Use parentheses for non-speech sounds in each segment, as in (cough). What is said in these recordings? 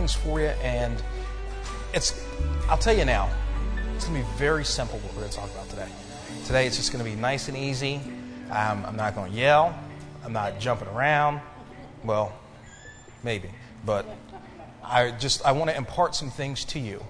things for you, and it's, I'll tell you now, it's going to be very simple what we're going to talk about today. Today, it's just going to be nice and easy. Um, I'm not going to yell. I'm not jumping around. Well, maybe, but I just I want to impart some things to you,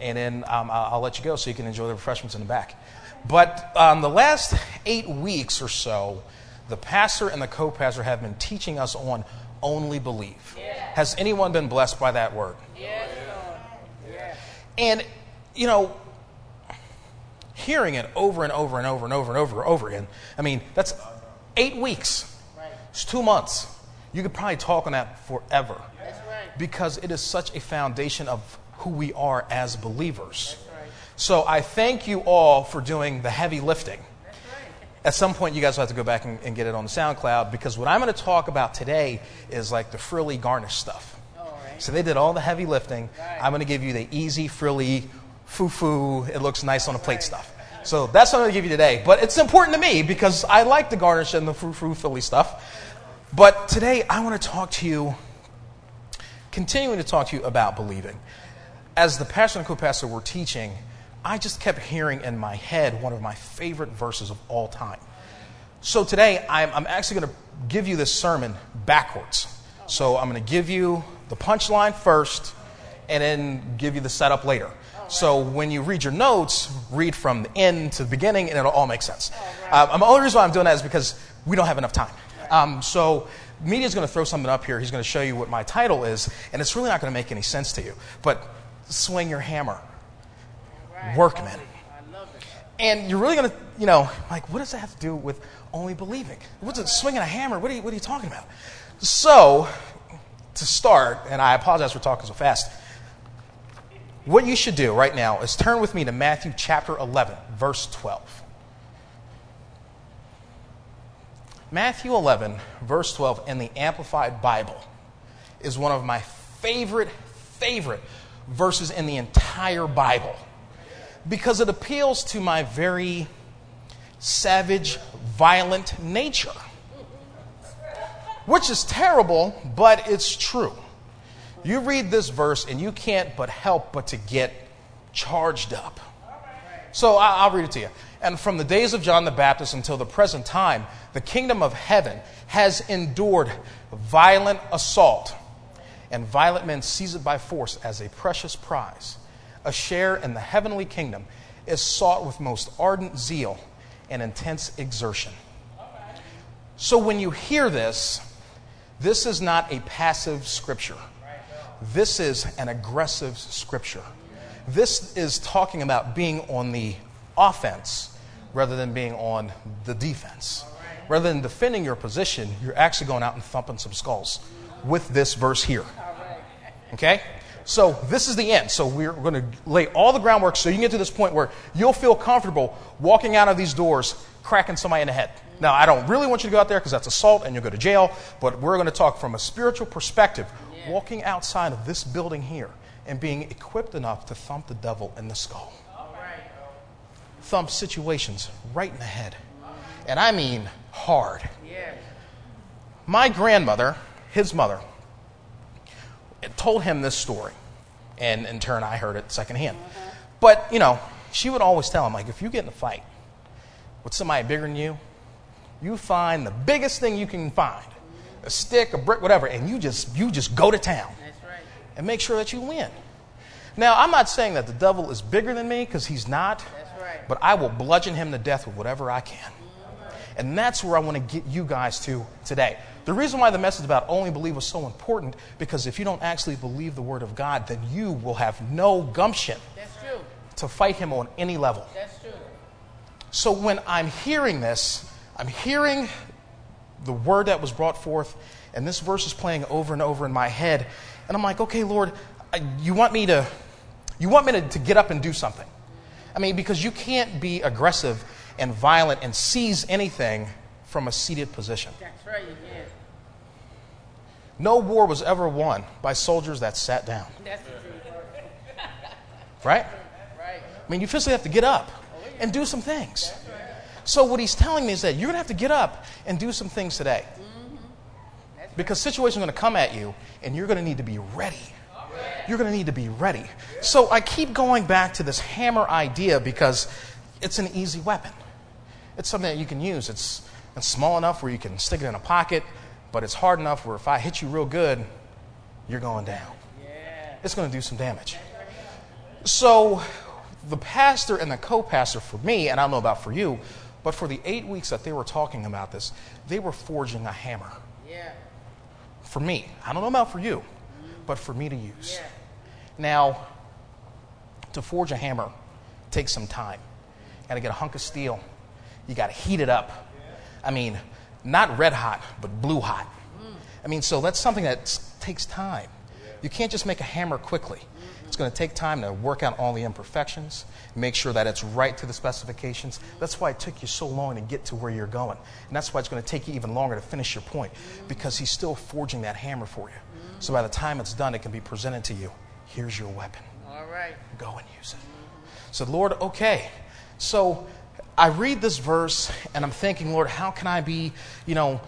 and then um, I'll, I'll, let you go so you can enjoy the refreshments in the back. But um, the last eight weeks or so, the pastor and the co-pastor have been teaching us on only believe. Yeah. Has anyone been blessed by that word? Yeah. And you know, hearing it over and over and over and over and over and over again. I mean, that's eight weeks. Right. It's two months. You could probably talk on that forever. Right. Because it is such a foundation of who we are as believers. Right. So I thank you all for doing the heavy lifting. Right. At some point, you guys will have to go back and, and get it on the SoundCloud because what I'm going to talk about today is like the frilly garnish stuff. Right. So they did all the heavy lifting. Right. I'm going to give you the easy, frilly, foo foo, it looks nice on a plate stuff. So that's what I'm going to give you today. But it's important to me because I like the garnish and the foo foo, frilly stuff. But today, I want to talk to you, continuing to talk to you about believing. As the pastor and co pastor were teaching, I just kept hearing in my head one of my favorite verses of all time. So today, I'm, I'm actually going to give you this sermon backwards. So I'm going to give you the punchline first and then give you the setup later. So when you read your notes, read from the end to the beginning, and it'll all make sense. Uh, the only reason why I'm doing that is because we don't have enough time. Um, so media's going to throw something up here. He's going to show you what my title is, and it's really not going to make any sense to you. But swing your hammer, It. And you're really going to, you know, like, what does that have to do with only believing? What's it, swinging a hammer? What are you, what are you talking about? So, to start, and I apologize for talking so fast, what you should do right now is turn with me to Matthew chapter 11, verse 12. Matthew 11, verse 12, in the Amplified Bible is one of my favorite, favorite verses in the entire Bible because it appeals to my very savage, violent nature. Which is terrible, but it's true. You read this verse and you can't but help but to get charged up. So I'll read it to you. And from the days of John the Baptist until the present time, the kingdom of heaven has endured violent assault, and violent men seize it by force as a precious prize. A share in the heavenly kingdom is sought with most ardent zeal and intense exertion. So when you hear this, this is not a passive scripture. This is an aggressive scripture. This is talking about being on the offense rather than being on the defense. Rather than defending your position, you're actually going out and thumping some skulls with this verse here. Okay? So this is the end. So we're going to lay all the groundwork so you can get to this point where you'll feel comfortable walking out of these doors, cracking somebody in the head. Now, I don't really want you to go out there because that's assault and you'll go to jail, but we're going to talk from a spiritual perspective, walking outside of this building here and being equipped enough to thump the devil in the skull. All right. Thump situations right in the head. And I mean hard. Yeah. My grandmother, his mother, told him this story. And in turn, I heard it secondhand. But, you know, she would always tell him, like, if you get in a fight with somebody bigger than you, you find the biggest thing you can find a stick, a brick, whatever, and you just, you just go to town That's right. and make sure that you win. Now, I'm not saying that the devil is bigger than me because he's not, right. but I will bludgeon him to death with whatever I can. And that's where I want to get you guys to today. The reason why the message about only believe was so important because if you don't actually believe the word of God, then you will have no gumption That's true. to fight him on any level. That's true. So when I'm hearing this, I'm hearing the word that was brought forth, and this verse is playing over and over in my head, and I'm like, okay, Lord, you want me to, you want me to, to get up and do something? I mean, because you can't be aggressive and violent and seize anything from a seated position. That's right. You can. No war was ever won by soldiers that sat down, That's the truth. right? Right. I mean, you physically have to get up and do some things. So, what he's telling me is that you're going to have to get up and do some things today. Because situations are going to come at you, and you're going to need to be ready. You're going to need to be ready. So I keep going back to this hammer idea because it's an easy weapon. It's something that you can use. It's, it's small enough where you can stick it in a pocket, but it's hard enough where if I hit you real good, you're going down. It's going to do some damage. So the pastor and the co pastor for me, and I don't know about for you, but for the eight weeks that they were talking about this, they were forging a hammer Yeah. for me. I don't know about for you, mm-hmm. but for me to use. Yeah. Now, to forge a hammer takes some time. You got to get a hunk of steel. You got to heat it up. I mean, not red hot, but blue hot. I mean, so that's something that takes time. You can't just make a hammer quickly. It's going to take time to work out all the imperfections, make sure that it's right to the specifications. That's why it took you so long to get to where you're going. And that's why it's going to take you even longer to finish your point, because he's still forging that hammer for you. So by the time it's done, it can be presented to you. Here's your weapon All right. go and use it. So, Lord, okay. So I read this verse and I'm thinking, Lord, how can I be, you know,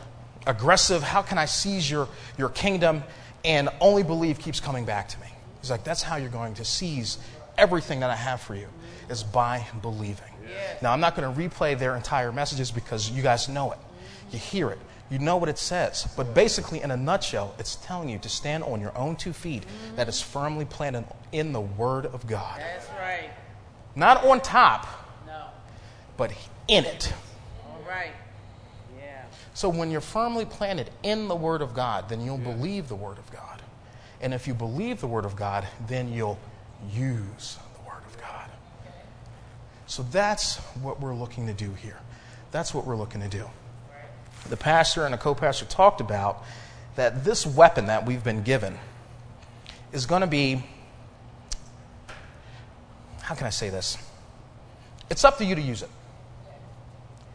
aggressive? How can I seize your, your kingdom? And only believe keeps coming back to me. He's like, that's how you're going to seize everything that I have for you, is by believing. Now, I'm not going to replay their entire messages because you guys know it. You hear it. You know what it says. But basically, in a nutshell, it's telling you to stand on your own two feet that is firmly planted in the Word of God. That's right. Not on top. But in it. All right. Yeah. So when you're firmly planted in the Word of God, then you'll believe the Word of God. And if you believe the Word of God, then you'll use the Word of God. So that's what we're looking to do here. That's what we're looking to do. The pastor and the co pastor talked about that this weapon that we've been given is going to be how can I say this? It's up to you to use it.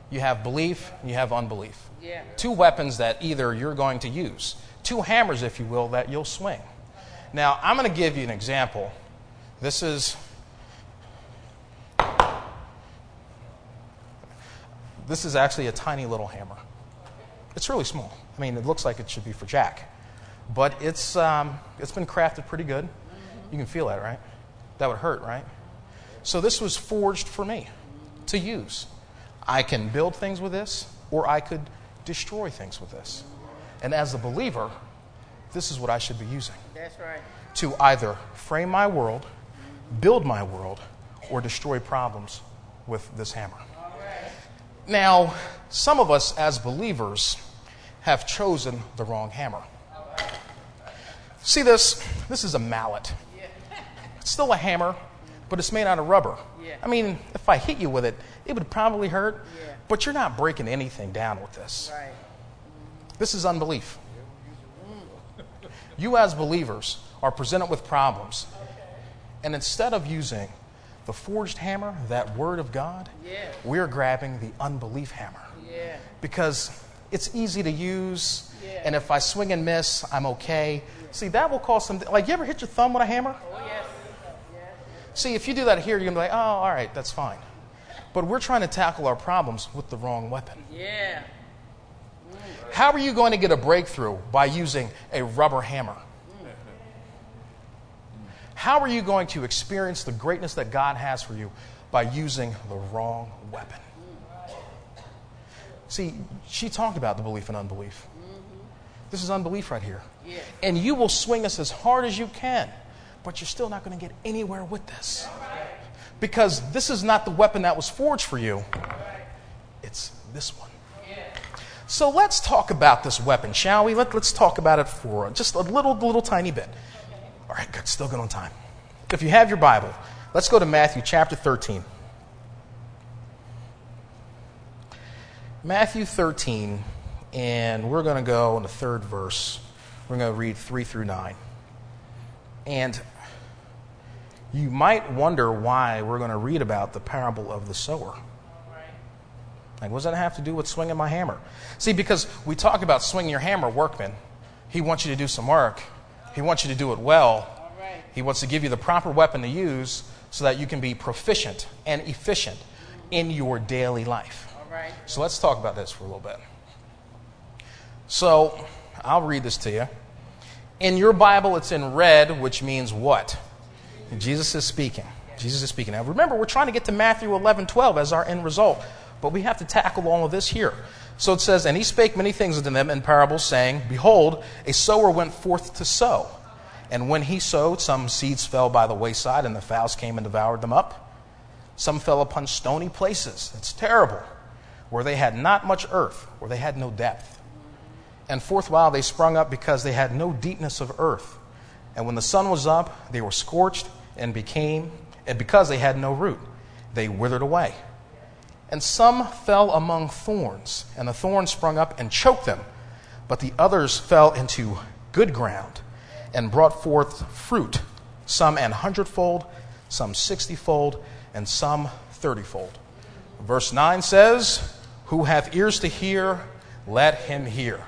You have belief, you have unbelief. Yeah. Two weapons that either you're going to use, two hammers, if you will, that you'll swing. Now, I'm going to give you an example. This is. This is actually a tiny little hammer. It's really small. I mean, it looks like it should be for Jack, but it's um, it's been crafted pretty good. You can feel that, right? That would hurt, right? So this was forged for me to use. I can build things with this, or I could destroy things with this. And as a believer, this is what I should be using That's right. to either frame my world, build my world, or destroy problems with this hammer. Now, some of us as believers have chosen the wrong hammer. See this? This is a mallet. It's still a hammer, but it's made out of rubber. Yeah. I mean, if I hit you with it, it would probably hurt, Yeah. but you're not breaking anything down with this. Right. This is unbelief. You, as believers, are presented with problems. And instead of using the forged hammer, that word of God, Yeah. we're grabbing the unbelief hammer. Yeah. Because it's easy to use, Yeah. and if I swing and miss, I'm okay. See, that will cause some. Like, you ever hit your thumb with a hammer? Oh yes. See, if you do that here, you're going to be like, oh, all right, that's fine. But we're trying to tackle our problems with the wrong weapon. Yeah. How are you going to get a breakthrough by using a rubber hammer? How are you going to experience the greatness that God has for you by using the wrong weapon? See, she talked about the belief and unbelief. Mm-hmm. This is unbelief right here. Yeah. And you will swing us as hard as you can, but you're still not going to get anywhere with this. Because this is not the weapon that was forged for you, it's this one. So let's talk about this weapon, shall we? Let, let's talk about it for just a little, little tiny bit. All right, good. Still good on time. If you have your Bible, let's go to Matthew chapter 13. Matthew 13, and we're going to go in the third verse. We're going to read 3 through 9. And you might wonder why we're going to read about the parable of the sower. Like, what does that have to do with swinging my hammer? See, because we talk about swinging your hammer, workman. He wants you to do some work, he wants you to do it well. Right. He wants to give you the proper weapon to use so that you can be proficient and efficient in your daily life. All right. So let's talk about this for a little bit. So I'll read this to you. In your Bible, it's in red, which means what? Jesus is speaking. Jesus is speaking. Now, remember, we're trying to get to Matthew 11 12 as our end result, but we have to tackle all of this here. So it says, And he spake many things unto them in parables, saying, Behold, a sower went forth to sow. And when he sowed, some seeds fell by the wayside, and the fowls came and devoured them up. Some fell upon stony places. It's terrible. Where they had not much earth, where they had no depth. And forthwhile they sprung up because they had no deepness of earth. And when the sun was up, they were scorched and became, and because they had no root, they withered away. And some fell among thorns, and the thorns sprung up and choked them. But the others fell into good ground and brought forth fruit, some an hundredfold, some sixtyfold, and some thirtyfold. Verse 9 says, Who hath ears to hear, let him hear.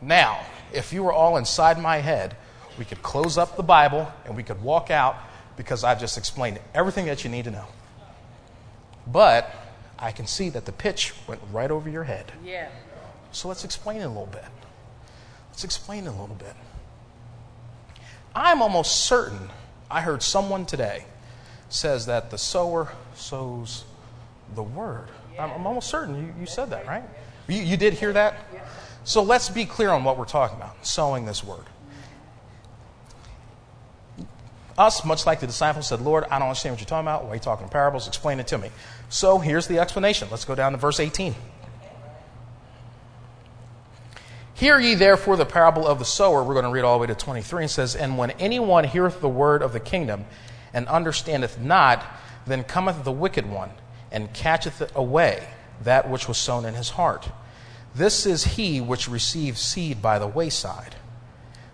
Now, if you were all inside my head, we could close up the Bible and we could walk out because I've just explained everything that you need to know. But I can see that the pitch went right over your head. Yeah. So let's explain it a little bit. Let's explain it a little bit. I'm almost certain I heard someone today says that the sower sows the word. I'm, I'm almost certain you, you said that, right? You, you did hear that? So let's be clear on what we're talking about sowing this word. Us, much like the disciples, said, Lord, I don't understand what you're talking about. Why are you talking in parables? Explain it to me. So here's the explanation. Let's go down to verse 18. Hear ye therefore the parable of the sower. We're going to read all the way to 23. It says, And when anyone heareth the word of the kingdom and understandeth not, then cometh the wicked one and catcheth away that which was sown in his heart. This is he which received seed by the wayside.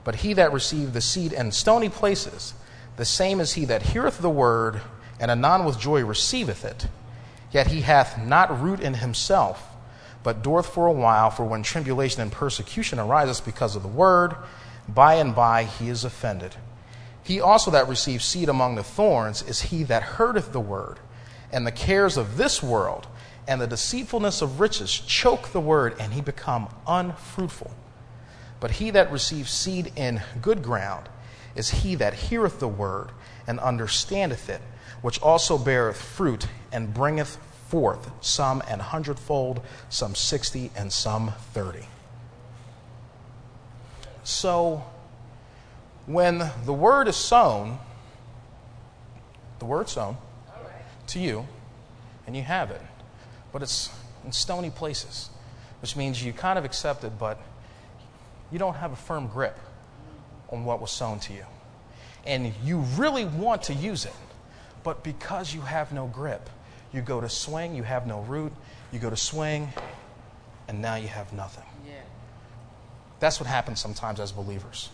But he that received the seed in stony places, the same is he that heareth the word, and anon with joy receiveth it. Yet he hath not root in himself, but dureth for a while, for when tribulation and persecution arises because of the word, by and by he is offended. He also that receives seed among the thorns is he that heardeth the word, and the cares of this world and the deceitfulness of riches choke the word, and he become unfruitful. But he that receives seed in good ground is he that heareth the word and understandeth it, which also beareth fruit and bringeth forth some an hundredfold, some sixty, and some thirty. So, when the word is sown, the word sown to you, and you have it, but it's in stony places, which means you kind of accept it, but you don't have a firm grip on what was sown to you. And you really want to use it, but because you have no grip, you go to swing, you have no root, you go to swing, and now you have nothing. Yeah. That's what happens sometimes as believers.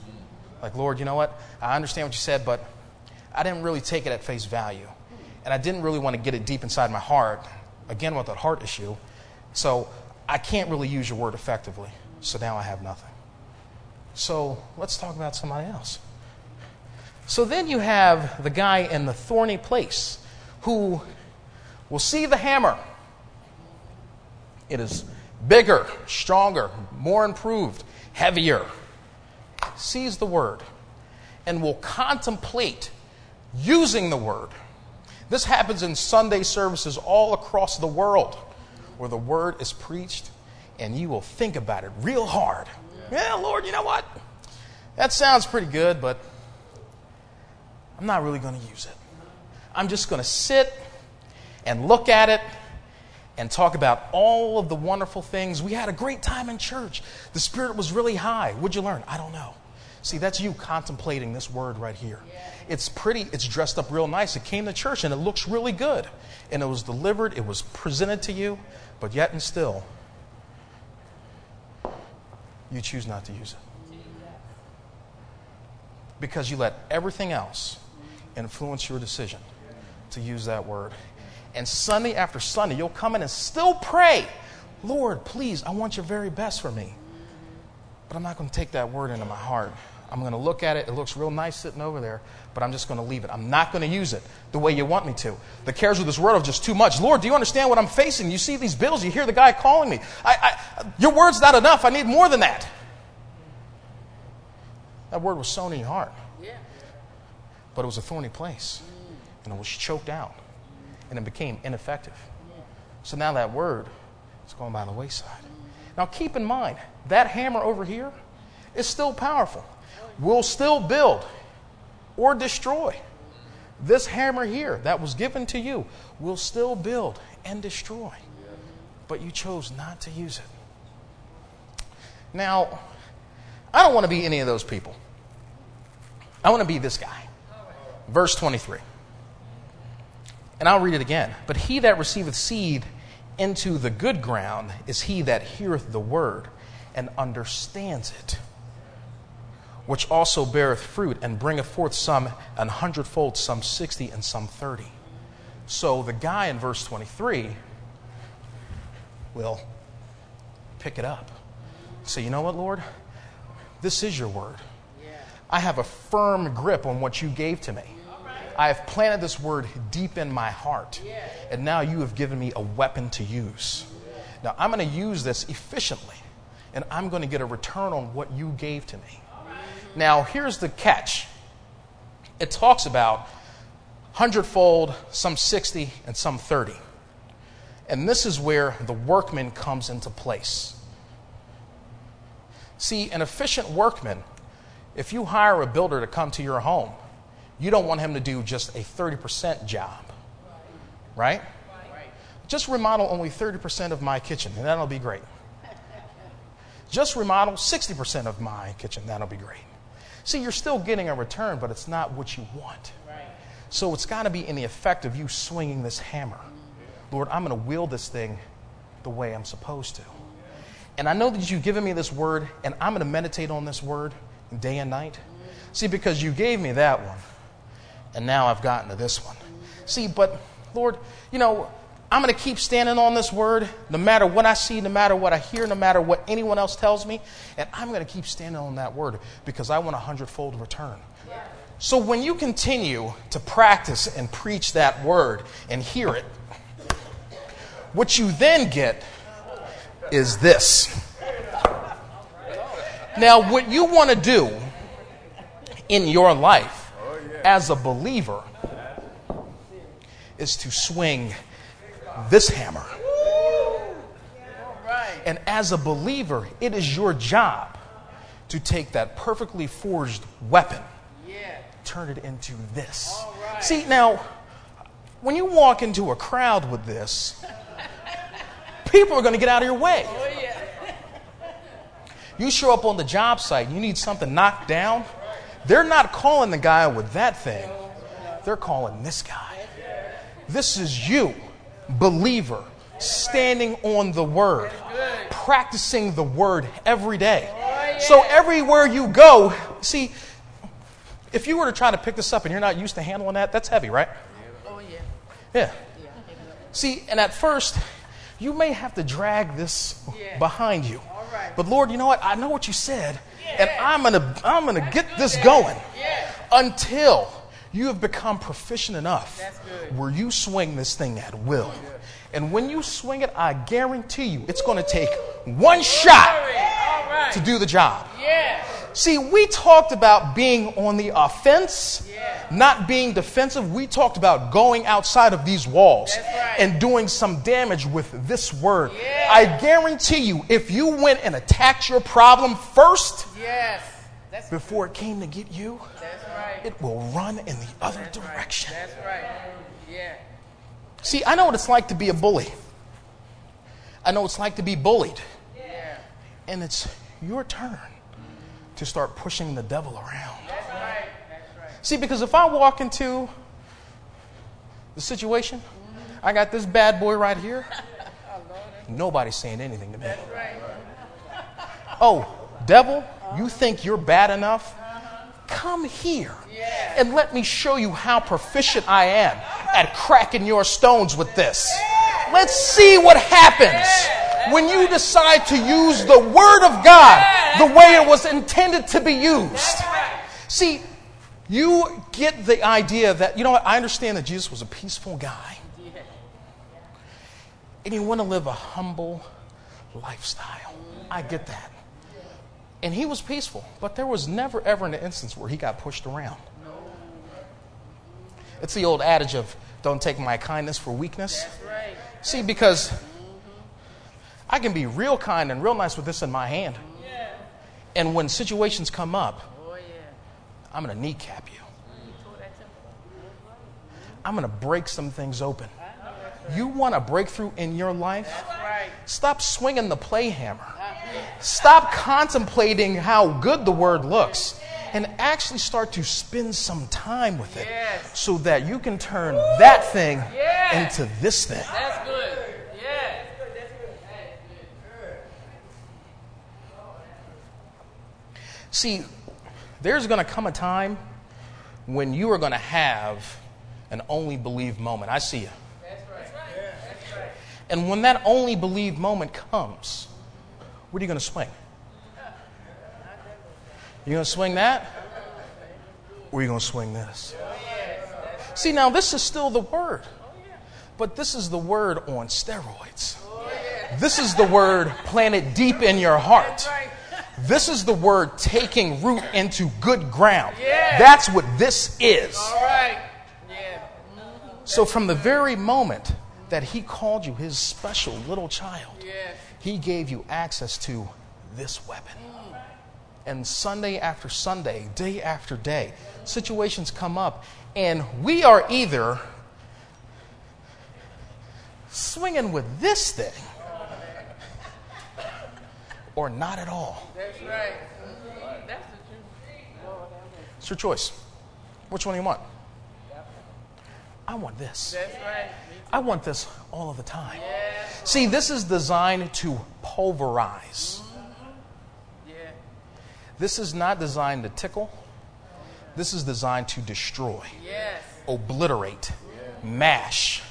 Like, Lord, you know what? I understand what you said, but I didn't really take it at face value. And I didn't really want to get it deep inside my heart, again, with that heart issue. So I can't really use your word effectively. So now I have nothing. So let's talk about somebody else. So then you have the guy in the thorny place who will see the hammer. It is bigger, stronger, more improved, heavier. Sees the word and will contemplate using the word. This happens in Sunday services all across the world where the word is preached and you will think about it real hard. Yeah, Lord, you know what? That sounds pretty good, but I'm not really going to use it. I'm just going to sit and look at it and talk about all of the wonderful things. We had a great time in church. The spirit was really high. What'd you learn? I don't know. See, that's you contemplating this word right here. It's pretty, it's dressed up real nice. It came to church and it looks really good. And it was delivered, it was presented to you, but yet and still, you choose not to use it. Because you let everything else influence your decision to use that word. And Sunday after Sunday, you'll come in and still pray, Lord, please, I want your very best for me. But I'm not going to take that word into my heart. I'm going to look at it. It looks real nice sitting over there, but I'm just going to leave it. I'm not going to use it the way you want me to. The cares of this world are just too much. Lord, do you understand what I'm facing? You see these bills. You hear the guy calling me. I, I, your word's not enough. I need more than that. That word was sown in your heart, Yeah. but it was a thorny place. Mm. And it was choked out. And it became ineffective. So now that word is going by the wayside. Now keep in mind, that hammer over here is still powerful. Will still build or destroy. This hammer here that was given to you will still build and destroy. But you chose not to use it. Now, I don't want to be any of those people. I want to be this guy. Verse 23. And I'll read it again. But he that receiveth seed into the good ground is he that heareth the word and understands it, which also beareth fruit and bringeth forth some an hundredfold, some sixty, and some thirty. So the guy in verse 23 will pick it up. Say, you know what, Lord? This is your word. I have a firm grip on what you gave to me. I have planted this word deep in my heart. And now you have given me a weapon to use. Now I'm going to use this efficiently. And I'm going to get a return on what you gave to me. Now, here's the catch it talks about hundredfold, some 60, and some 30. And this is where the workman comes into place. See, an efficient workman, if you hire a builder to come to your home, you don't want him to do just a 30% job, right? Just remodel only 30% of my kitchen, and that'll be great. Just remodel 60% of my kitchen, that'll be great. See, you're still getting a return, but it's not what you want. So it's got to be in the effect of you swinging this hammer. Lord, I'm going to wield this thing the way I'm supposed to. And I know that you've given me this word, and I'm going to meditate on this word day and night. See, because you gave me that one, and now I've gotten to this one. See, but Lord, you know, I'm going to keep standing on this word no matter what I see, no matter what I hear, no matter what anyone else tells me. And I'm going to keep standing on that word because I want a hundredfold return. So when you continue to practice and preach that word and hear it, what you then get is this. Now, what you want to do in your life as a believer is to swing this hammer. And as a believer, it is your job to take that perfectly forged weapon, turn it into this. See, now, when you walk into a crowd with this, people are going to get out of your way. Oh, you show up on the job site, you need something knocked down. They're not calling the guy with that thing, they're calling this guy. This is you, believer, standing on the word, practicing the word every day. Oh, so everywhere you go, see, if you were to try to pick this up and you're not used to handling that, that's heavy, right? Oh, yeah. Yeah. See, and at first, you may have to drag this Yeah. behind you. Right. But Lord, you know what? I know what you said, and I'm gonna I'm gonna get this going Yeah. until you have become proficient enough where you swing this thing at will. And when you swing it, I guarantee you, it's going to take one shot right. to do the job. See, we talked about being on the offense, Yeah. not being defensive. We talked about going outside of these walls right. and doing some damage with this word. Yeah. I guarantee you, if you went and attacked your problem first Yes. That's, before it came to get you, that's right. it will run in the other That's right. direction. That's right. Yeah. See, I know what it's like to be a bully. I know what it's like to be bullied. Yeah. And it's your turn to start pushing the devil around. That's right. That's right. See, because if I walk into the situation, I got this bad boy right here, (laughs) oh, nobody's saying anything to me. That's right. (laughs) Oh, devil, you think you're bad enough? Uh-huh. Come here Yeah. and let me show you how proficient I am (laughs) at cracking your stones with this. Let's see what happens when you decide to use the Word of God the way it was intended to be used. See, you get the idea that, you know what, I understand that Jesus was a peaceful guy. And you want to live a humble lifestyle. I get that. And he was peaceful, but there was never ever an instance where he got pushed around. It's the old adage of don't take my kindness for weakness. See, because I can be real kind and real nice with this in my hand. And when situations come up, Oh, yeah. I'm going to kneecap you. Mm, you tore that temple. I'm going to break some things open. You want a breakthrough in your life? Right. Stop swinging the play hammer. Stop contemplating how good the word looks and actually start to spend some time with it Yes. so that you can turn that thing into this thing. That's good. Yeah. See, there's going to come a time when you are going to have an only believe moment. I see you. That's right. That's right. And when that only believe moment comes, what are you going to swing? You going to swing that? Or are you going to swing this? Oh, see, now this is still the word, but this is the word on steroids. Oh, this is the word planted deep in your heart. Right. This is the word taking root into good ground. Yeah. That's what this is. All right. Yeah. So, from the very moment that he called you his special little child, Yes. he gave you access to this weapon. Mm. And Sunday after Sunday, day after day, situations come up, and we are either swinging with this thing or not at all. That's right. Mm-hmm. That's the truth. Lord, have mercy. It's your choice. Which one do you want? I want this. That's right. I want this all of the time. See, this is designed to pulverize. Mm-hmm. Yeah. This is not designed to tickle. This is designed to destroy, Yes. obliterate, mash,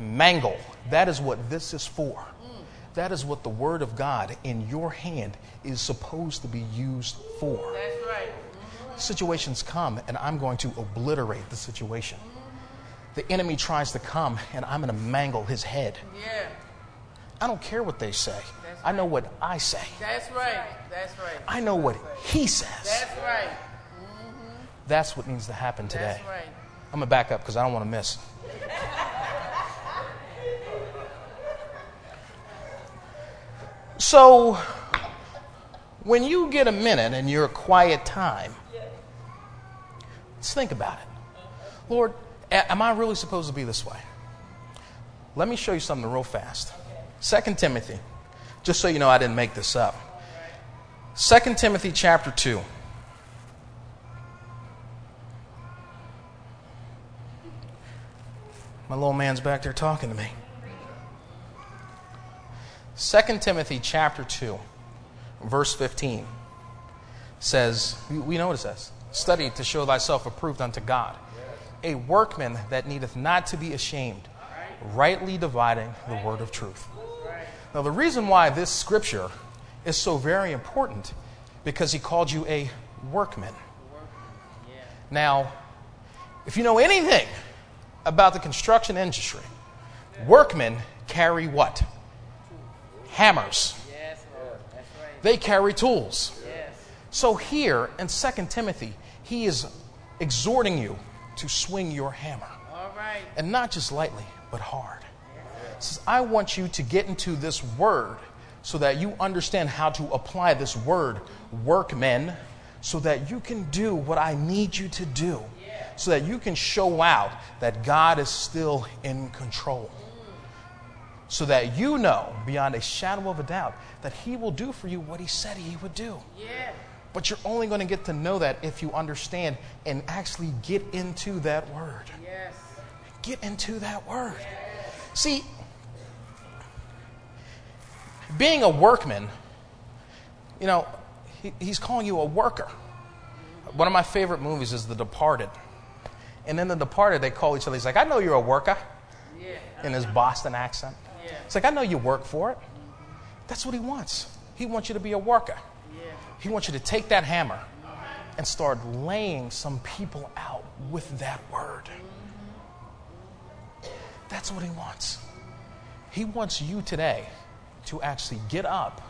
mangle. That is what this is for. That is what the Word of God in your hand is supposed to be used for. That's right. Situations come, and I'm going to obliterate the situation. The enemy tries to come, and I'm going to mangle his head. Yeah. I don't care what they say. Right. I know what I say. That's right. That's right. I know what he says. That's right. Mm-hmm. That's what needs to happen today. That's right. I'm going to back up because I don't want to miss. (laughs) So, when you get a minute in your quiet time, let's think about it. Lord, am I really supposed to be this way? Let me show you something real fast. 2 Timothy, just so you know I didn't make this up. 2 Timothy chapter 2. My little man's back there talking to me. 2 Timothy chapter 2, verse 15 says, we- notice says study to show thyself approved unto God, a workman that needeth not to be ashamed, rightly dividing the word of truth. Now, the reason why this scripture is so very important because he called you a workman. Now, if you know anything about the construction industry, workmen carry what? Hammers. Yes, Lord. That's right. They carry tools. Yes. So here in 2 Timothy, he is exhorting you to swing your hammer. All right. And not just lightly, but hard. He says, I want you to get into this word so that you understand how to apply this word, workmen, so that you can do what I need you to do. So that you can show out that God is still in control. So that you know beyond a shadow of a doubt that He will do for you what He said He would do. Yeah. But you're only going to get to know that if you understand and actually get into that word. Yes. Get into that word. Yes. See, being a workman, you know, he, he's calling you a worker. One of my favorite movies is The Departed. And in The Departed, they call each other, he's like, I know you're a worker, Yeah. in his Boston accent. Yeah. It's like, I know you work for it. That's what he wants. He wants you to be a worker. Yeah. He wants you to take that hammer and start laying some people out with that word. That's what he wants. He wants you today to actually get up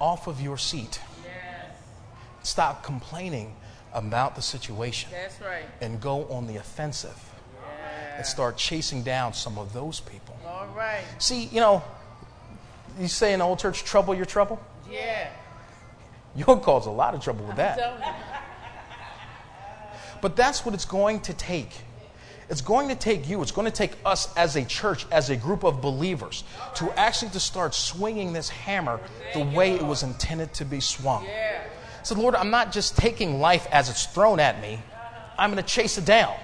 off of your seat Yes. Stop complaining about the situation That's right. and go on the offensive and start chasing down some of those people. Right. See, you know, you say in the old church, trouble your trouble. Yeah. You'll cause a lot of trouble with that. (laughs) But that's what it's going to take. It's going to take you, it's going to take us as a church, as a group of believers, to actually to start swinging this hammer the way it was intended to be swung. Yeah. So, Lord, I'm not just taking life as it's thrown at me, I'm going to chase it down.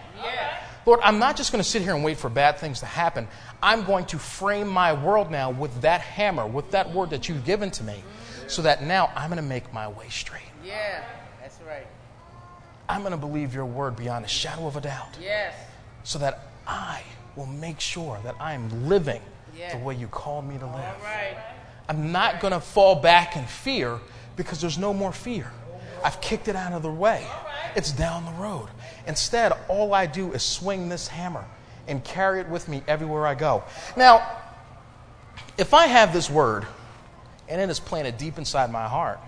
Lord, I'm not just going to sit here and wait for bad things to happen. I'm going to frame my world now with that hammer, with that word that you've given to me, so that now I'm going to make my way straight. Yeah. That's right. I'm going to believe your word beyond a shadow of a doubt, Yes. so that I will make sure that I'm living Yeah. the way you called me to live. right. I'm not going to fall back in fear because there's no more fear. I've kicked it out of the way. It's down the road. Instead, all I do is swing this hammer and carry it with me everywhere I go. Now, if I have this word and it is planted deep inside my heart,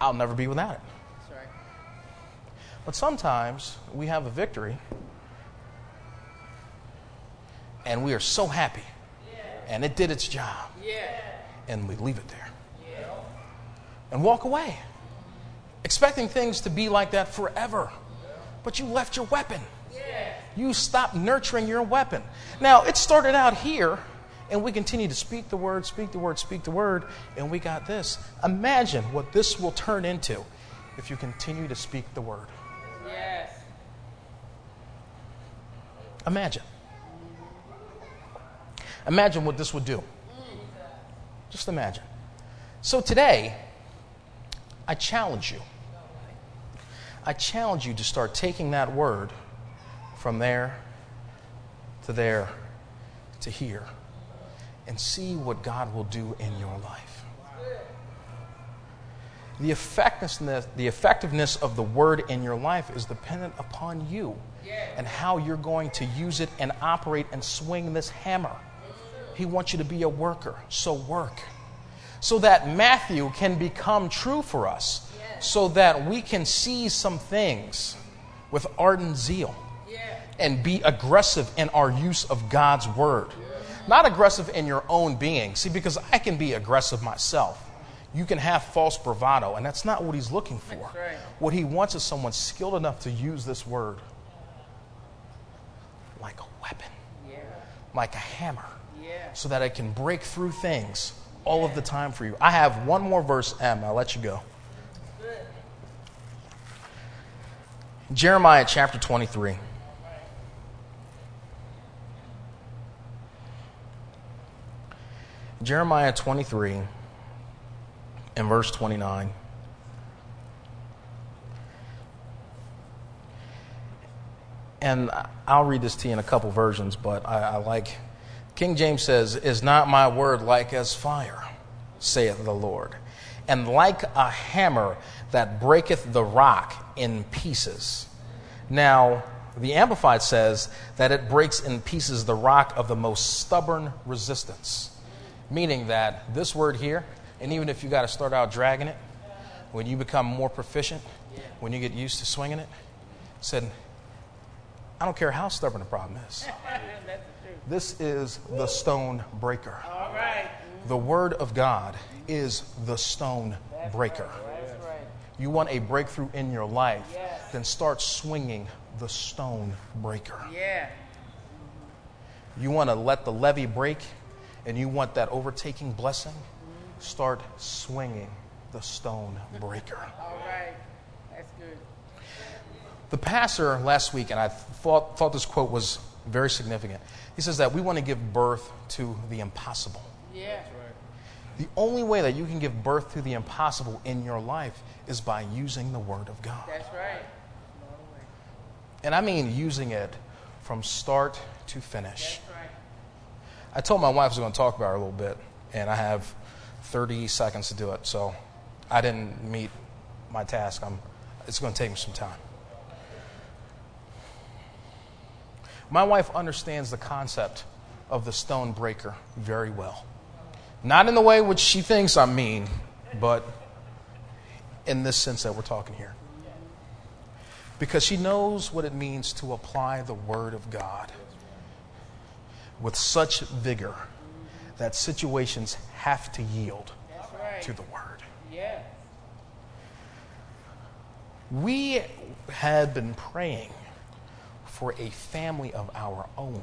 I'll never be without it. Right. But sometimes we have a victory and we are so happy and it did its job Yeah. and we leave it there and walk away, expecting things to be like that forever. But you left your weapon. You stopped nurturing your weapon. Now, it started out here, and we continue to speak the word, speak the word, speak the word, and we got this. Imagine what this will turn into if you continue to speak the word. Yes. Imagine. Imagine what this would do. Just imagine. So today, I challenge you. I challenge you to start taking that word from there to there to here and see what God will do in your life. The effectiveness, the effectiveness of the word in your life is dependent upon you and how you're going to use it and operate and swing this hammer. He wants you to be a worker, so work. So that Matthew can become true for us, so that we can see some things with ardent zeal Yeah. and be aggressive in our use of God's word. Not aggressive in your own being. See, because I can be aggressive myself. You can have false bravado, and that's not what he's looking for. Right. What he wants is someone skilled enough to use this word like a weapon, Yeah. like a hammer, Yeah. so that it can break through things all of the time for you. I have one more verse, M. I'll let you go. Jeremiah chapter 23. Jeremiah 23 and verse 29. And I'll read this to you in a couple versions, but I, I like King James says, Is not my word like as fire, saith the Lord, and like a hammer that breaketh the rock in pieces. Now, the Amplified says that it breaks in pieces the rock of the most stubborn resistance. Meaning that this word here, and even if you got to start out dragging it, when you become more proficient, when you get used to swinging it, said, I don't care how stubborn the problem is. (laughs) That's the truth. This is the stone breaker. All right. The word of God is the stone breaker. You want a breakthrough in your life, Yes. then start swinging the stone breaker. Yeah. You want to let the levee break and you want that overtaking blessing, start swinging the stone breaker. (laughs) All right. That's good. The pastor last week, and I thought, thought this quote was very significant. He says that we want to give birth to the impossible. Yeah. The only way that you can give birth to the impossible in your life is by using the Word of God. That's right. And I mean using it from start to finish. That's right. I told my wife I was going to talk about it a little bit, and I have 30 seconds to do it. So I didn't meet my task. I'm, it's going to take me some time. My wife understands the concept of the stone breaker very well. Not in the way which she thinks I mean, but in this sense that we're talking here. Because she knows what it means to apply the Word of God with such vigor that situations have to yield right. to the Word. We had been praying for a family of our own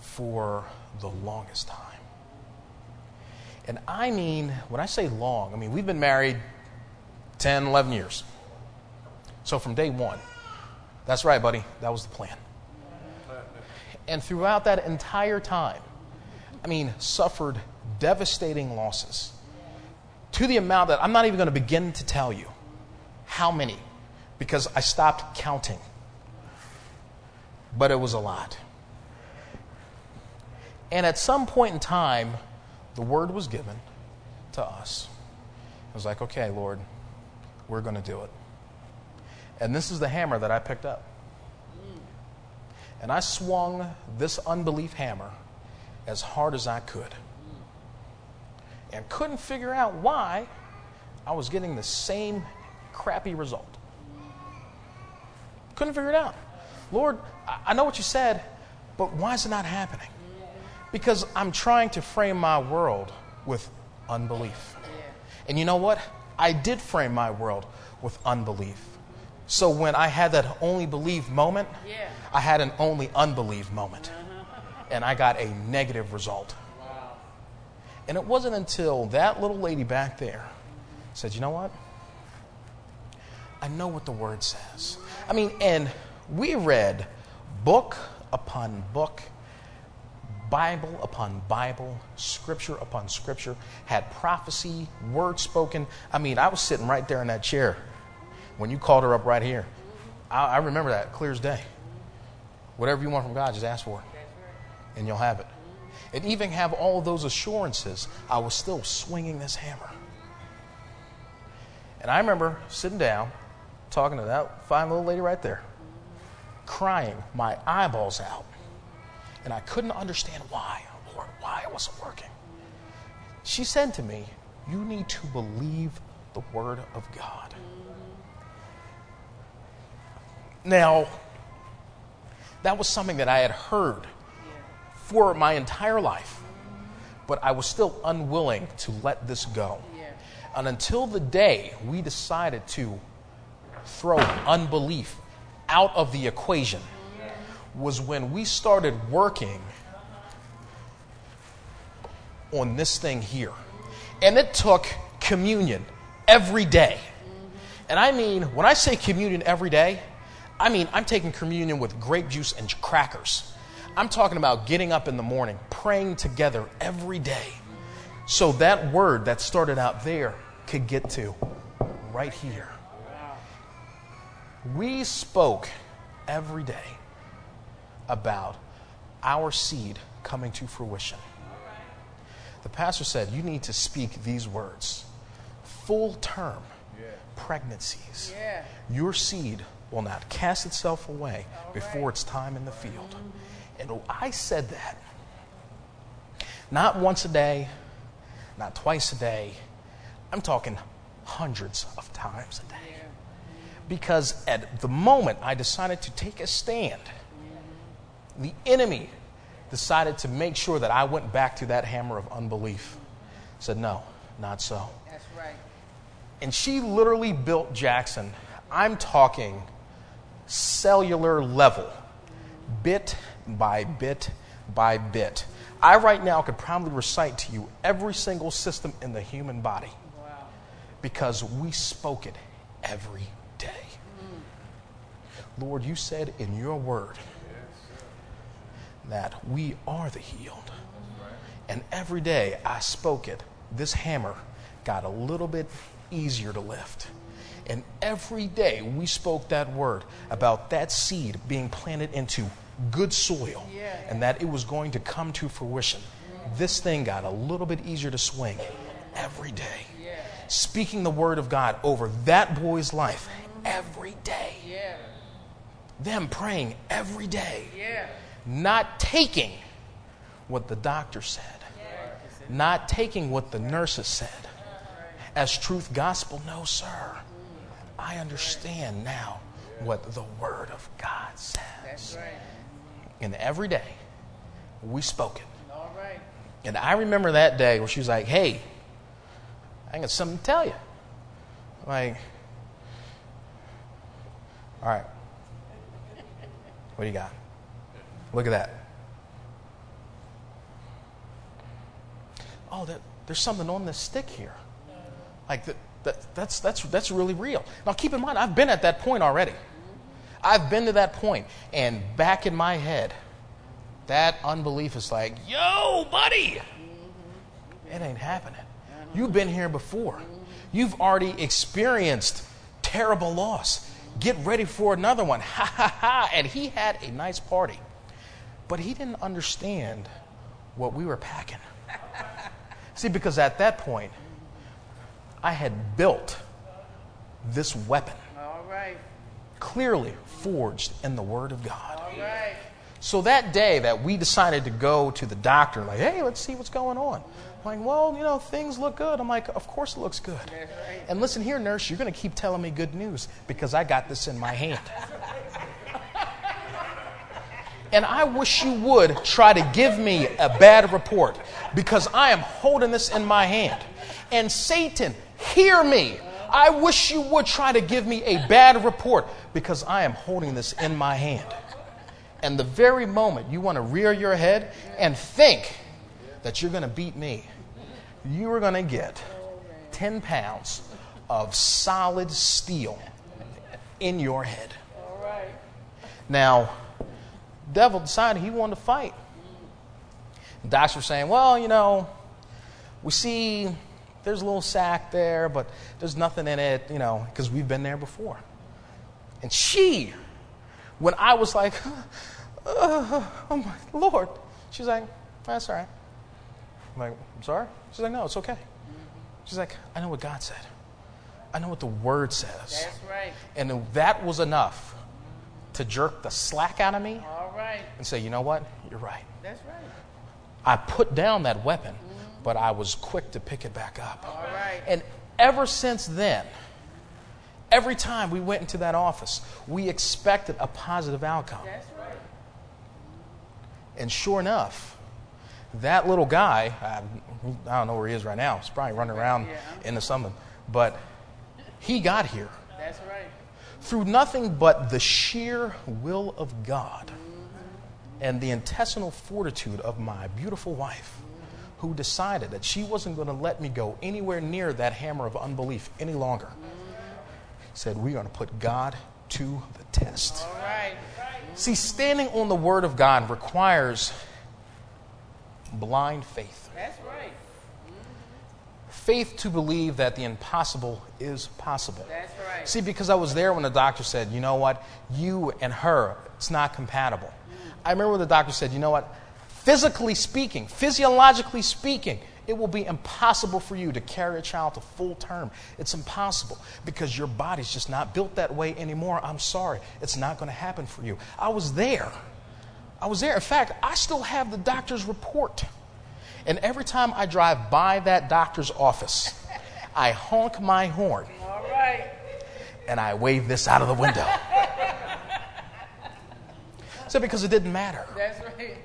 for the longest time. And I mean, when I say long, I mean, we've been married 10, 11 years. So from day one, that's right, buddy, that was the plan. And throughout that entire time, I mean, suffered devastating losses to the amount that I'm not even going to begin to tell you how many because I stopped counting. But it was a lot. And at some point in time, the word was given to us. It was like, okay, Lord, we're going to do it. And this is the hammer that I picked up. And I swung this unbelief hammer as hard as I could. And couldn't figure out why I was getting the same crappy result. Couldn't figure it out. Lord, I- know what you said, but why is it not happening? Because I'm trying to frame my world with unbelief. And you know what? I did frame my world with unbelief. So when I had that only believe moment, Yeah. I had an only unbelieve moment. Uh-huh. And I got a negative result. Wow. And it wasn't until that little lady back there said, You know what? I know what the word says. I mean, and we read book upon book, Bible upon Bible, scripture upon scripture, had prophecy, word spoken. I mean, I was sitting right there in that chair when you called her up right here. I, I remember that clear as day. Whatever you want from God, just ask for it and you'll have it. And even have all those assurances, I was still swinging this hammer. And I remember sitting down, talking to that fine little lady right there, crying my eyeballs out. And I couldn't understand why, Lord, why it wasn't working. She said to me, You need to believe the Word of God. Now, that was something that I had heard for my entire life, but I was still unwilling to let this go. And until the day we decided to throw unbelief out of the equation was when we started working on this thing here. And it took communion every day. And I mean, when I say communion every day, I mean, I'm taking communion with grape juice and crackers. I'm talking about getting up in the morning, praying together every day. So that word that started out there could get to right here. We spoke every day about our seed coming to fruition. The pastor said, You need to speak these words full term pregnancies. Yeah. Your seed will not cast itself away before its time in the field. And I said that not once a day, not twice a day. I'm talking hundreds of times a day. Because at the moment I decided to take a stand, the enemy decided to make sure that I went back to that hammer of unbelief. Said, No, not so. That's right. And she literally built Jackson. I'm talking cellular level, bit by bit by bit. I right now could probably recite to you every single system in the human body Wow. because we spoke it every day. Mm. Lord, you said in your word that we are the healed. And every day I spoke it, this hammer got a little bit easier to lift. And every day we spoke that word about that seed being planted into good soil Yeah. and that it was going to come to fruition. This thing got a little bit easier to swing every day. Yeah. Speaking the word of God over that boy's life every day. Yeah. Them praying every day Yeah. Not taking what the doctor said, not taking what the nurses said, as truth gospel. No, sir. I understand now what the Word of God says. And every day, we spoke it. And I remember that day where she was like, hey, I got something to tell you. Like, all right. What do you got? Look at that. Oh, there's something on this stick here. Like, that, that, that's, that's, that's really real. Now, keep in mind, I've been at that point already. I've been to that point, and back in my head, that unbelief is like, yo, buddy, it ain't happening. You've been here before. You've already experienced terrible loss. Get ready for another one. (laughs) Ha ha ha. And he had a nice party. But he didn't understand what we were packing. (laughs) See, because at that point, I had built this weapon, All right. clearly forged in the Word of God. All right. So that day that we decided to go to the doctor, like, hey, let's see what's going on. I'm like, well, you know, things look good. I'm like, of course it looks good. Right. And listen here, nurse, you're going to keep telling me good news because I got this in my hand. (laughs) And I wish you would try to give me a bad report because I am holding this in my hand. And Satan, hear me. I wish you would try to give me a bad report because I am holding this in my hand. And the very moment you want to rear your head and think that you're going to beat me, you are going to get 10 pounds of solid steel in your head. All right. Now, devil decided he wanted to fight. The doctors were saying, well, you know, we see there's a little sack there, but there's nothing in it, you know, because we've been there before. And she, when I was like, (laughs) uh, oh my Lord, she's like, that's all right. I'm like, I'm sorry? She's like, no, it's okay. She's like, I know what God said. I know what the Word says. That's right. And that was enough to jerk the slack out of me All right. and say, you know what? You're right. That's right. I put down that weapon, but I was quick to pick it back up. All right. And ever since then, every time we went into that office, we expected a positive outcome. That's right. And sure enough, that little guy, I, I don't know where he is right now. He's probably running around Yeah. into something. But he got here That's right. Through nothing but the sheer will of God and the intestinal fortitude of my beautiful wife, who decided that she wasn't going to let me go anywhere near that hammer of unbelief any longer. Said, We're going to put God to the test. Right. See, standing on the Word of God requires blind faith. That's right. Faith to believe that the impossible is possible. That's right. See, because I was there when the doctor said, you know what, you and her, it's not compatible. I remember when the doctor said, you know what, physically speaking, physiologically speaking, it will be impossible for you to carry a child to full term. It's impossible because your body's just not built that way anymore. I'm sorry. It's not going to happen for you. I was there. I was there. In fact, I still have the doctor's report. And every time I drive by that doctor's office, I honk my horn All right. and I wave this out of the window. (laughs) so because it didn't matter. That's right.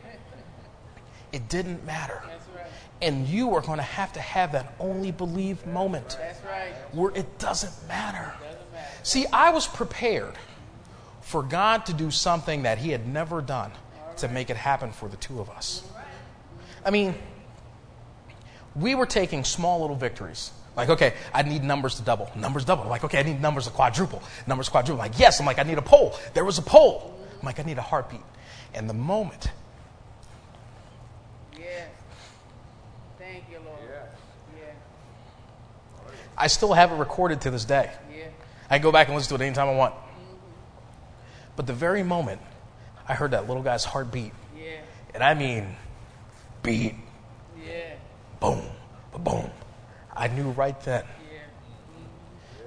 It didn't matter. Right. And you are going to have to have that only believe moment That's right. where it doesn't matter. Doesn't matter. See, I was prepared for God to do something that He had never done to make it happen for the two of us. I mean, we were taking small little victories. Like, okay, I need numbers to double. Numbers double. I'm like, okay, I need numbers to quadruple. Numbers quadruple. I'm like, yes. I'm like, I need a pole. There was a pole. I'm like, I need a heartbeat. And the moment Yes. Thank you, Lord. Yeah. I still have it recorded to this day. Yeah. I can go back and listen to it anytime I want. Mm-hmm. But the very moment I heard that little guy's heartbeat, Yeah. and I mean beat, Yeah. Boom, boom, I knew right then Yeah.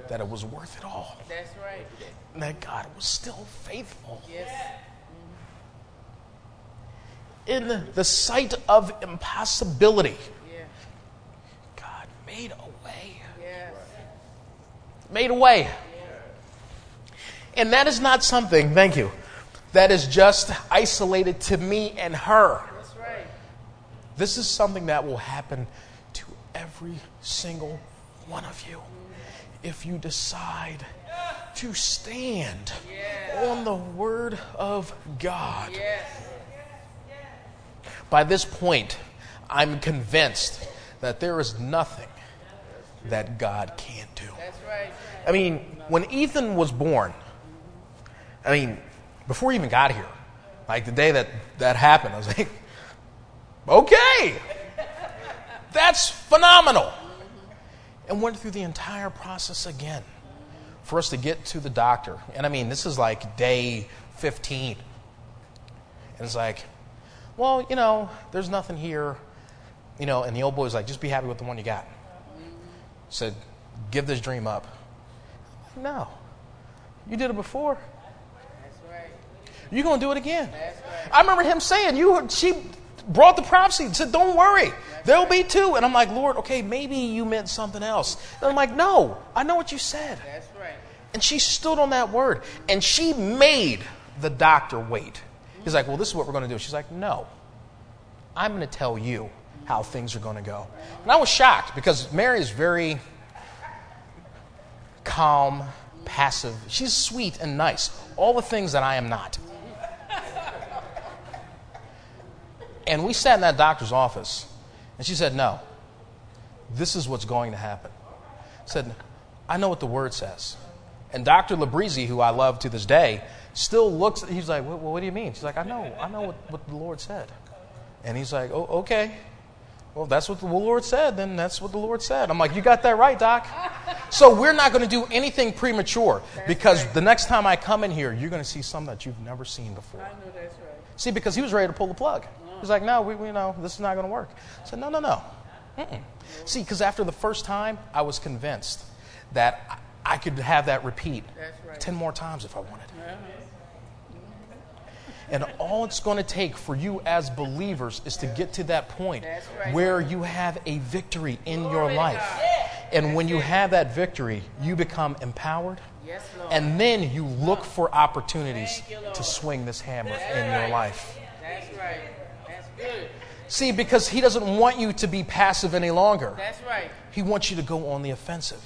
that it was worth it all. That's right. And that God was still faithful. Yes. Mm-hmm. In the sight of impossibility, Yeah. God made a way. Yes. made a way. And that is not something, thank you, that is just isolated to me and her. This is something that will happen to every single one of you if you decide to stand on the Word of God. By this point, I'm convinced that there is nothing that God can't do. I mean, when Ethan was born, I mean, before he even got here, like the day that that happened, I was like, okay, that's phenomenal. And went through the entire process again for us to get to the doctor. And I mean, this is like day 15. And it's like, well, you know, there's nothing here. You know, and the old boy's like, just be happy with the one you got. Said, give this dream up. No. You did it before. You're going to do it again. That's right. I remember him saying, "You." She brought the prophecy and said, "Don't worry, there'll be two. And I'm like, "Lord, okay, maybe you meant something else." And I'm like, "No, I know what you said." That's right. And she stood on that word, and she made the doctor wait. He's like, "Well, this is what we're going to do." She's like, "No, I'm going to tell you how things are going to go." And I was shocked because Mary is very calm, passive. She's sweet and nice, all the things that I am not. And we sat in that doctor's office, and she said, No, this is what's going to happen. I said, I know what the word says. And Dr. Labrizzi, who I love to this day, still looks, he's like, well, what do you mean? She's like, I know, I know what, what the Lord said. And he's like, oh, okay. Well, that's what the Lord said, then that's what the Lord said. I'm like, you got that right, Doc. So we're not going to do anything premature because the next time I come in here, you're going to see something that you've never seen before. I know that's right. See, because he was ready to pull the plug. He's like, no, we, we know this is not going to work. I said, no, no, no. Mm-mm. See, because after the first time, I was convinced that I I could have that repeat right. 10 more times if I wanted. And all it's going to take for you as believers is to get to that point right. where you have a victory in your Glory to life. God. And when you have that victory, you become empowered. Yes, Lord. And then you look for opportunities you, to swing this hammer in your life. That's right. That's good. See, because he doesn't want you to be passive any longer. That's right. He wants you to go on the offensive.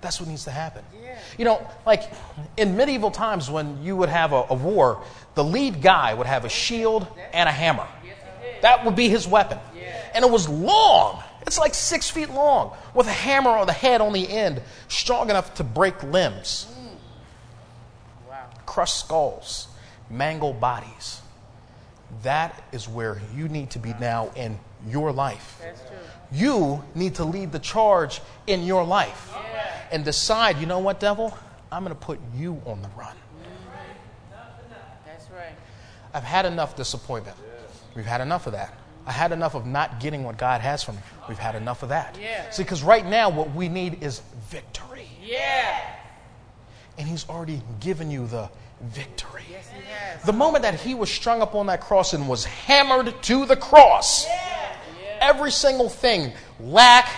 That's what needs to happen. Yeah. You know, like in medieval times when you would have a, a war, the lead guy would have a shield and a hammer. Yes, he did. That would be his weapon. Yeah. And it was long. It's like six feet long with a hammer on the head on the end, strong enough to break limbs, mm. Wow. crush skulls, mangle bodies. That is where you need to be now in your life. That's true. You need to lead the charge in your life and decide, you know what, devil? I'm going to put you on the run. That's right. I've had enough disappointment. We've had enough of that. I had enough of not getting what God has for me. We've had enough of that. Yeah. See, because right now, what we need is victory. Yeah. And He's already given you the victory. Yes, has. The moment that He was strung up on that cross and was hammered to the cross, every single thing lack,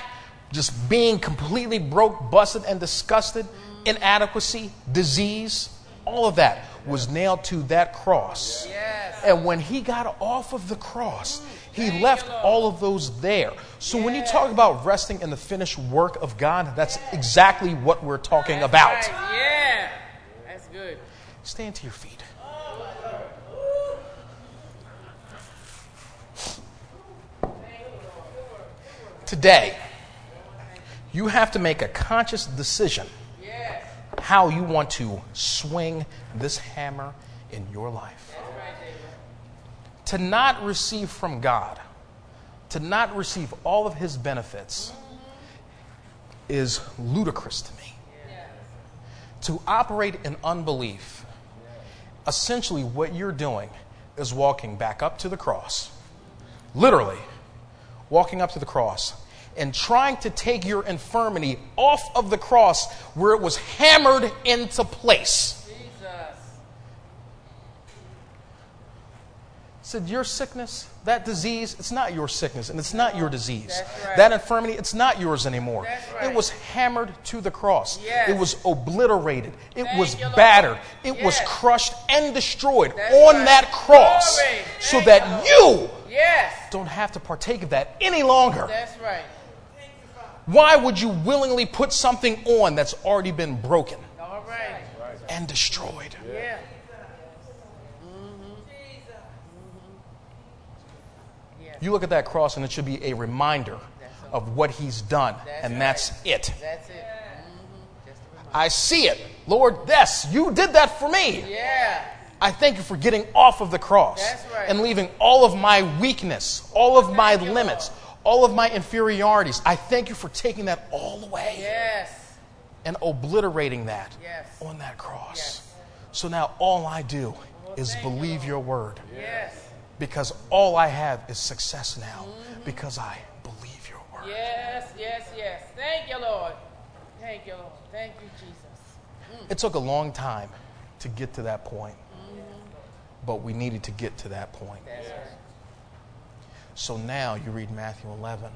just being completely broke, busted, and disgusted, inadequacy, disease all of that was nailed to that cross. Yes. And when he got off of the cross, he left all of those there. So when you talk about resting in the finished work of God, that's exactly what we're talking about. Right. Stand to your feet. Today, you have to make a conscious decision how you want to swing this hammer in your life. To not receive from God, to not receive all of His benefits, is ludicrous to me. To operate in unbelief, essentially what you're doing is walking back up to the cross, literally walking up to the cross, and trying to take your infirmity off of the cross where it was hammered into place. Jesus. said, Your sickness, that disease, it's not your sickness and it's not your disease. Right. That infirmity, it's not yours anymore. Right. It was hammered to the cross. Yes. It was obliterated. It Thank was battered. It was crushed and destroyed That's on right. that cross so that you, Yes. don't have to partake of that any longer. That's right. Why would you willingly put something on that's already been broken All right. and destroyed? Yeah. You look at that cross, and it should be a reminder of what he's done, That's and right. that's it. That's it. hmm reminder. I see it. Lord, yes, you did that for me. Yeah. I thank you for getting off of the cross right. and leaving all of my weakness, all of my Thank limits, all of my inferiorities. I thank you for taking that all away Yes. and obliterating that Yes. on that cross. Yes. So now all I do is thank you, believe your word Yes. Because all I have is success now because I believe your word. Yes. Yes. Yes. Thank you, Lord. Thank you, Lord. Thank you, Jesus. Mm. It took a long time to get to that point, mm-hmm. but we needed to get to that point. So now you read Matthew 11,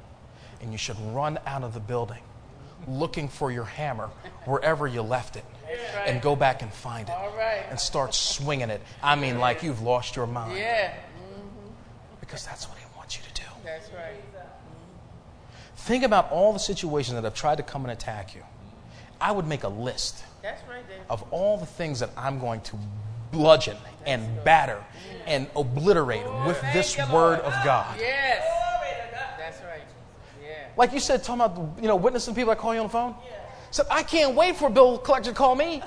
and you should run out of the building looking for your hammer wherever you left it and go back and find it right. and start swinging it. I mean, like you've lost your mind Yeah. Because that's what He wants you to do. That's right. Think about all the situations that have tried to come and attack you. I would make a list That's right, of all the things that I'm going to bludgeon and batter and obliterate with this word Lord. of God. Yes. That's right. Yeah. Like you said, talking about you know witnessing people that call you on the phone. Yeah. Said I can't wait for a bill collector to call me.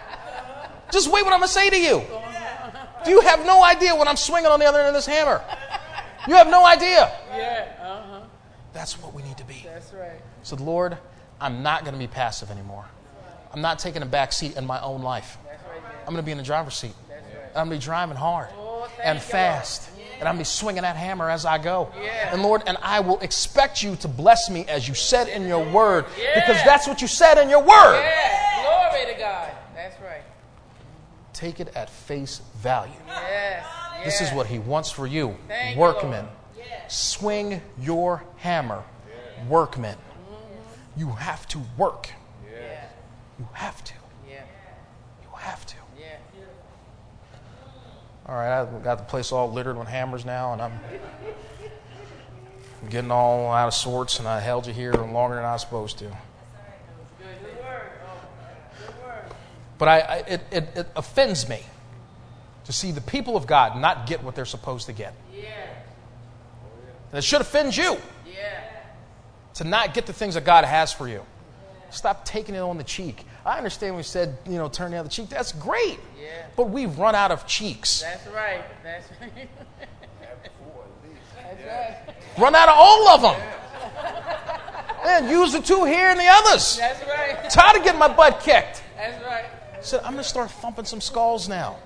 (laughs) Just wait what I'm gonna say to you. Do you have no idea what I'm swinging on the other end of this hammer? You have no idea. Yeah. Uh huh. That's what we need to be. That's right. said, Lord, I'm not going to be passive anymore. I'm not taking a back seat in my own life. That's right. I'm going to be in the driver's seat. That's right. I'm going to be driving hard Oh, and fast. And I'm going to be swinging that hammer as I go. Yeah. And Lord, and I will expect you to bless me as you said in your word. Yeah. Because that's what you said in your word. Yeah. Glory to God. That's right. Take it at face value. Yes. This is what he wants for you. Thank you, Workmen. Lord. Swing your hammer. Workmen. You have to work. You have to. Yeah. You have to. Yeah. All right, I've got the place all littered with hammers now, and I'm getting all out of sorts, and I held you here longer than I was supposed to. But I, I, it, it, it offends me to see the people of God not get what they're supposed to get. Yeah. And it should offend you Yeah. to not get the things that God has for you. Stop taking it on the cheek. I understand we said, you know, turn the other cheek. That's great. Yeah. But we've run out of cheeks. That's right. That's right. (laughs) That's right. Run out of all of them. (laughs) And use the two here and the others. That's right. Tired of getting my butt kicked. That's right. So I'm going to start thumping some skulls now.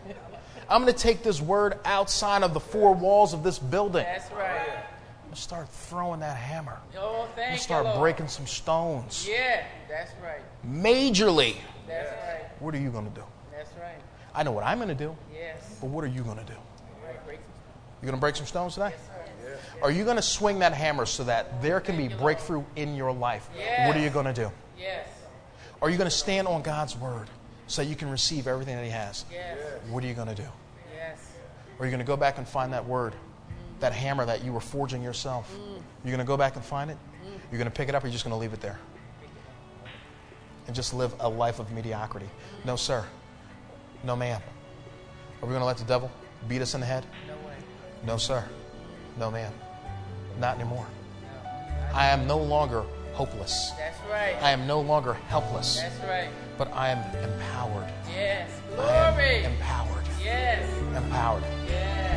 I'm going to take this word outside of the four walls of this building. That's right. I'm going to start throwing that hammer. Oh, thank I'm going to start Lord. breaking some stones. Yeah. That's right. Majorly. That's right. What are you going to do? That's right. I know what I'm going to do, Yes. but what are you going to do? Right. Break some You going to break some stones today? Are you going to swing that hammer so that there can be breakthrough in your life? What are you going to do? Yes. Are you going to stand on God's word so you can receive everything that He has? Yes. What are you going to do? Yes. Are you going to go back and find that word, that hammer that you were forging yourself? Mm. You're going to go back and find it? Mm. You're going to pick it up or you're just going to leave it there? And just live a life of mediocrity? Mm. No, sir. No, ma'am. Are we going to let the devil beat us in the head? No way. No, sir. No, ma'am. Not anymore. I am no longer hopeless. That's right. I am no longer helpless, That's right. but I am empowered. Yes. Glory. empowered. Yes. Empowered. Yes.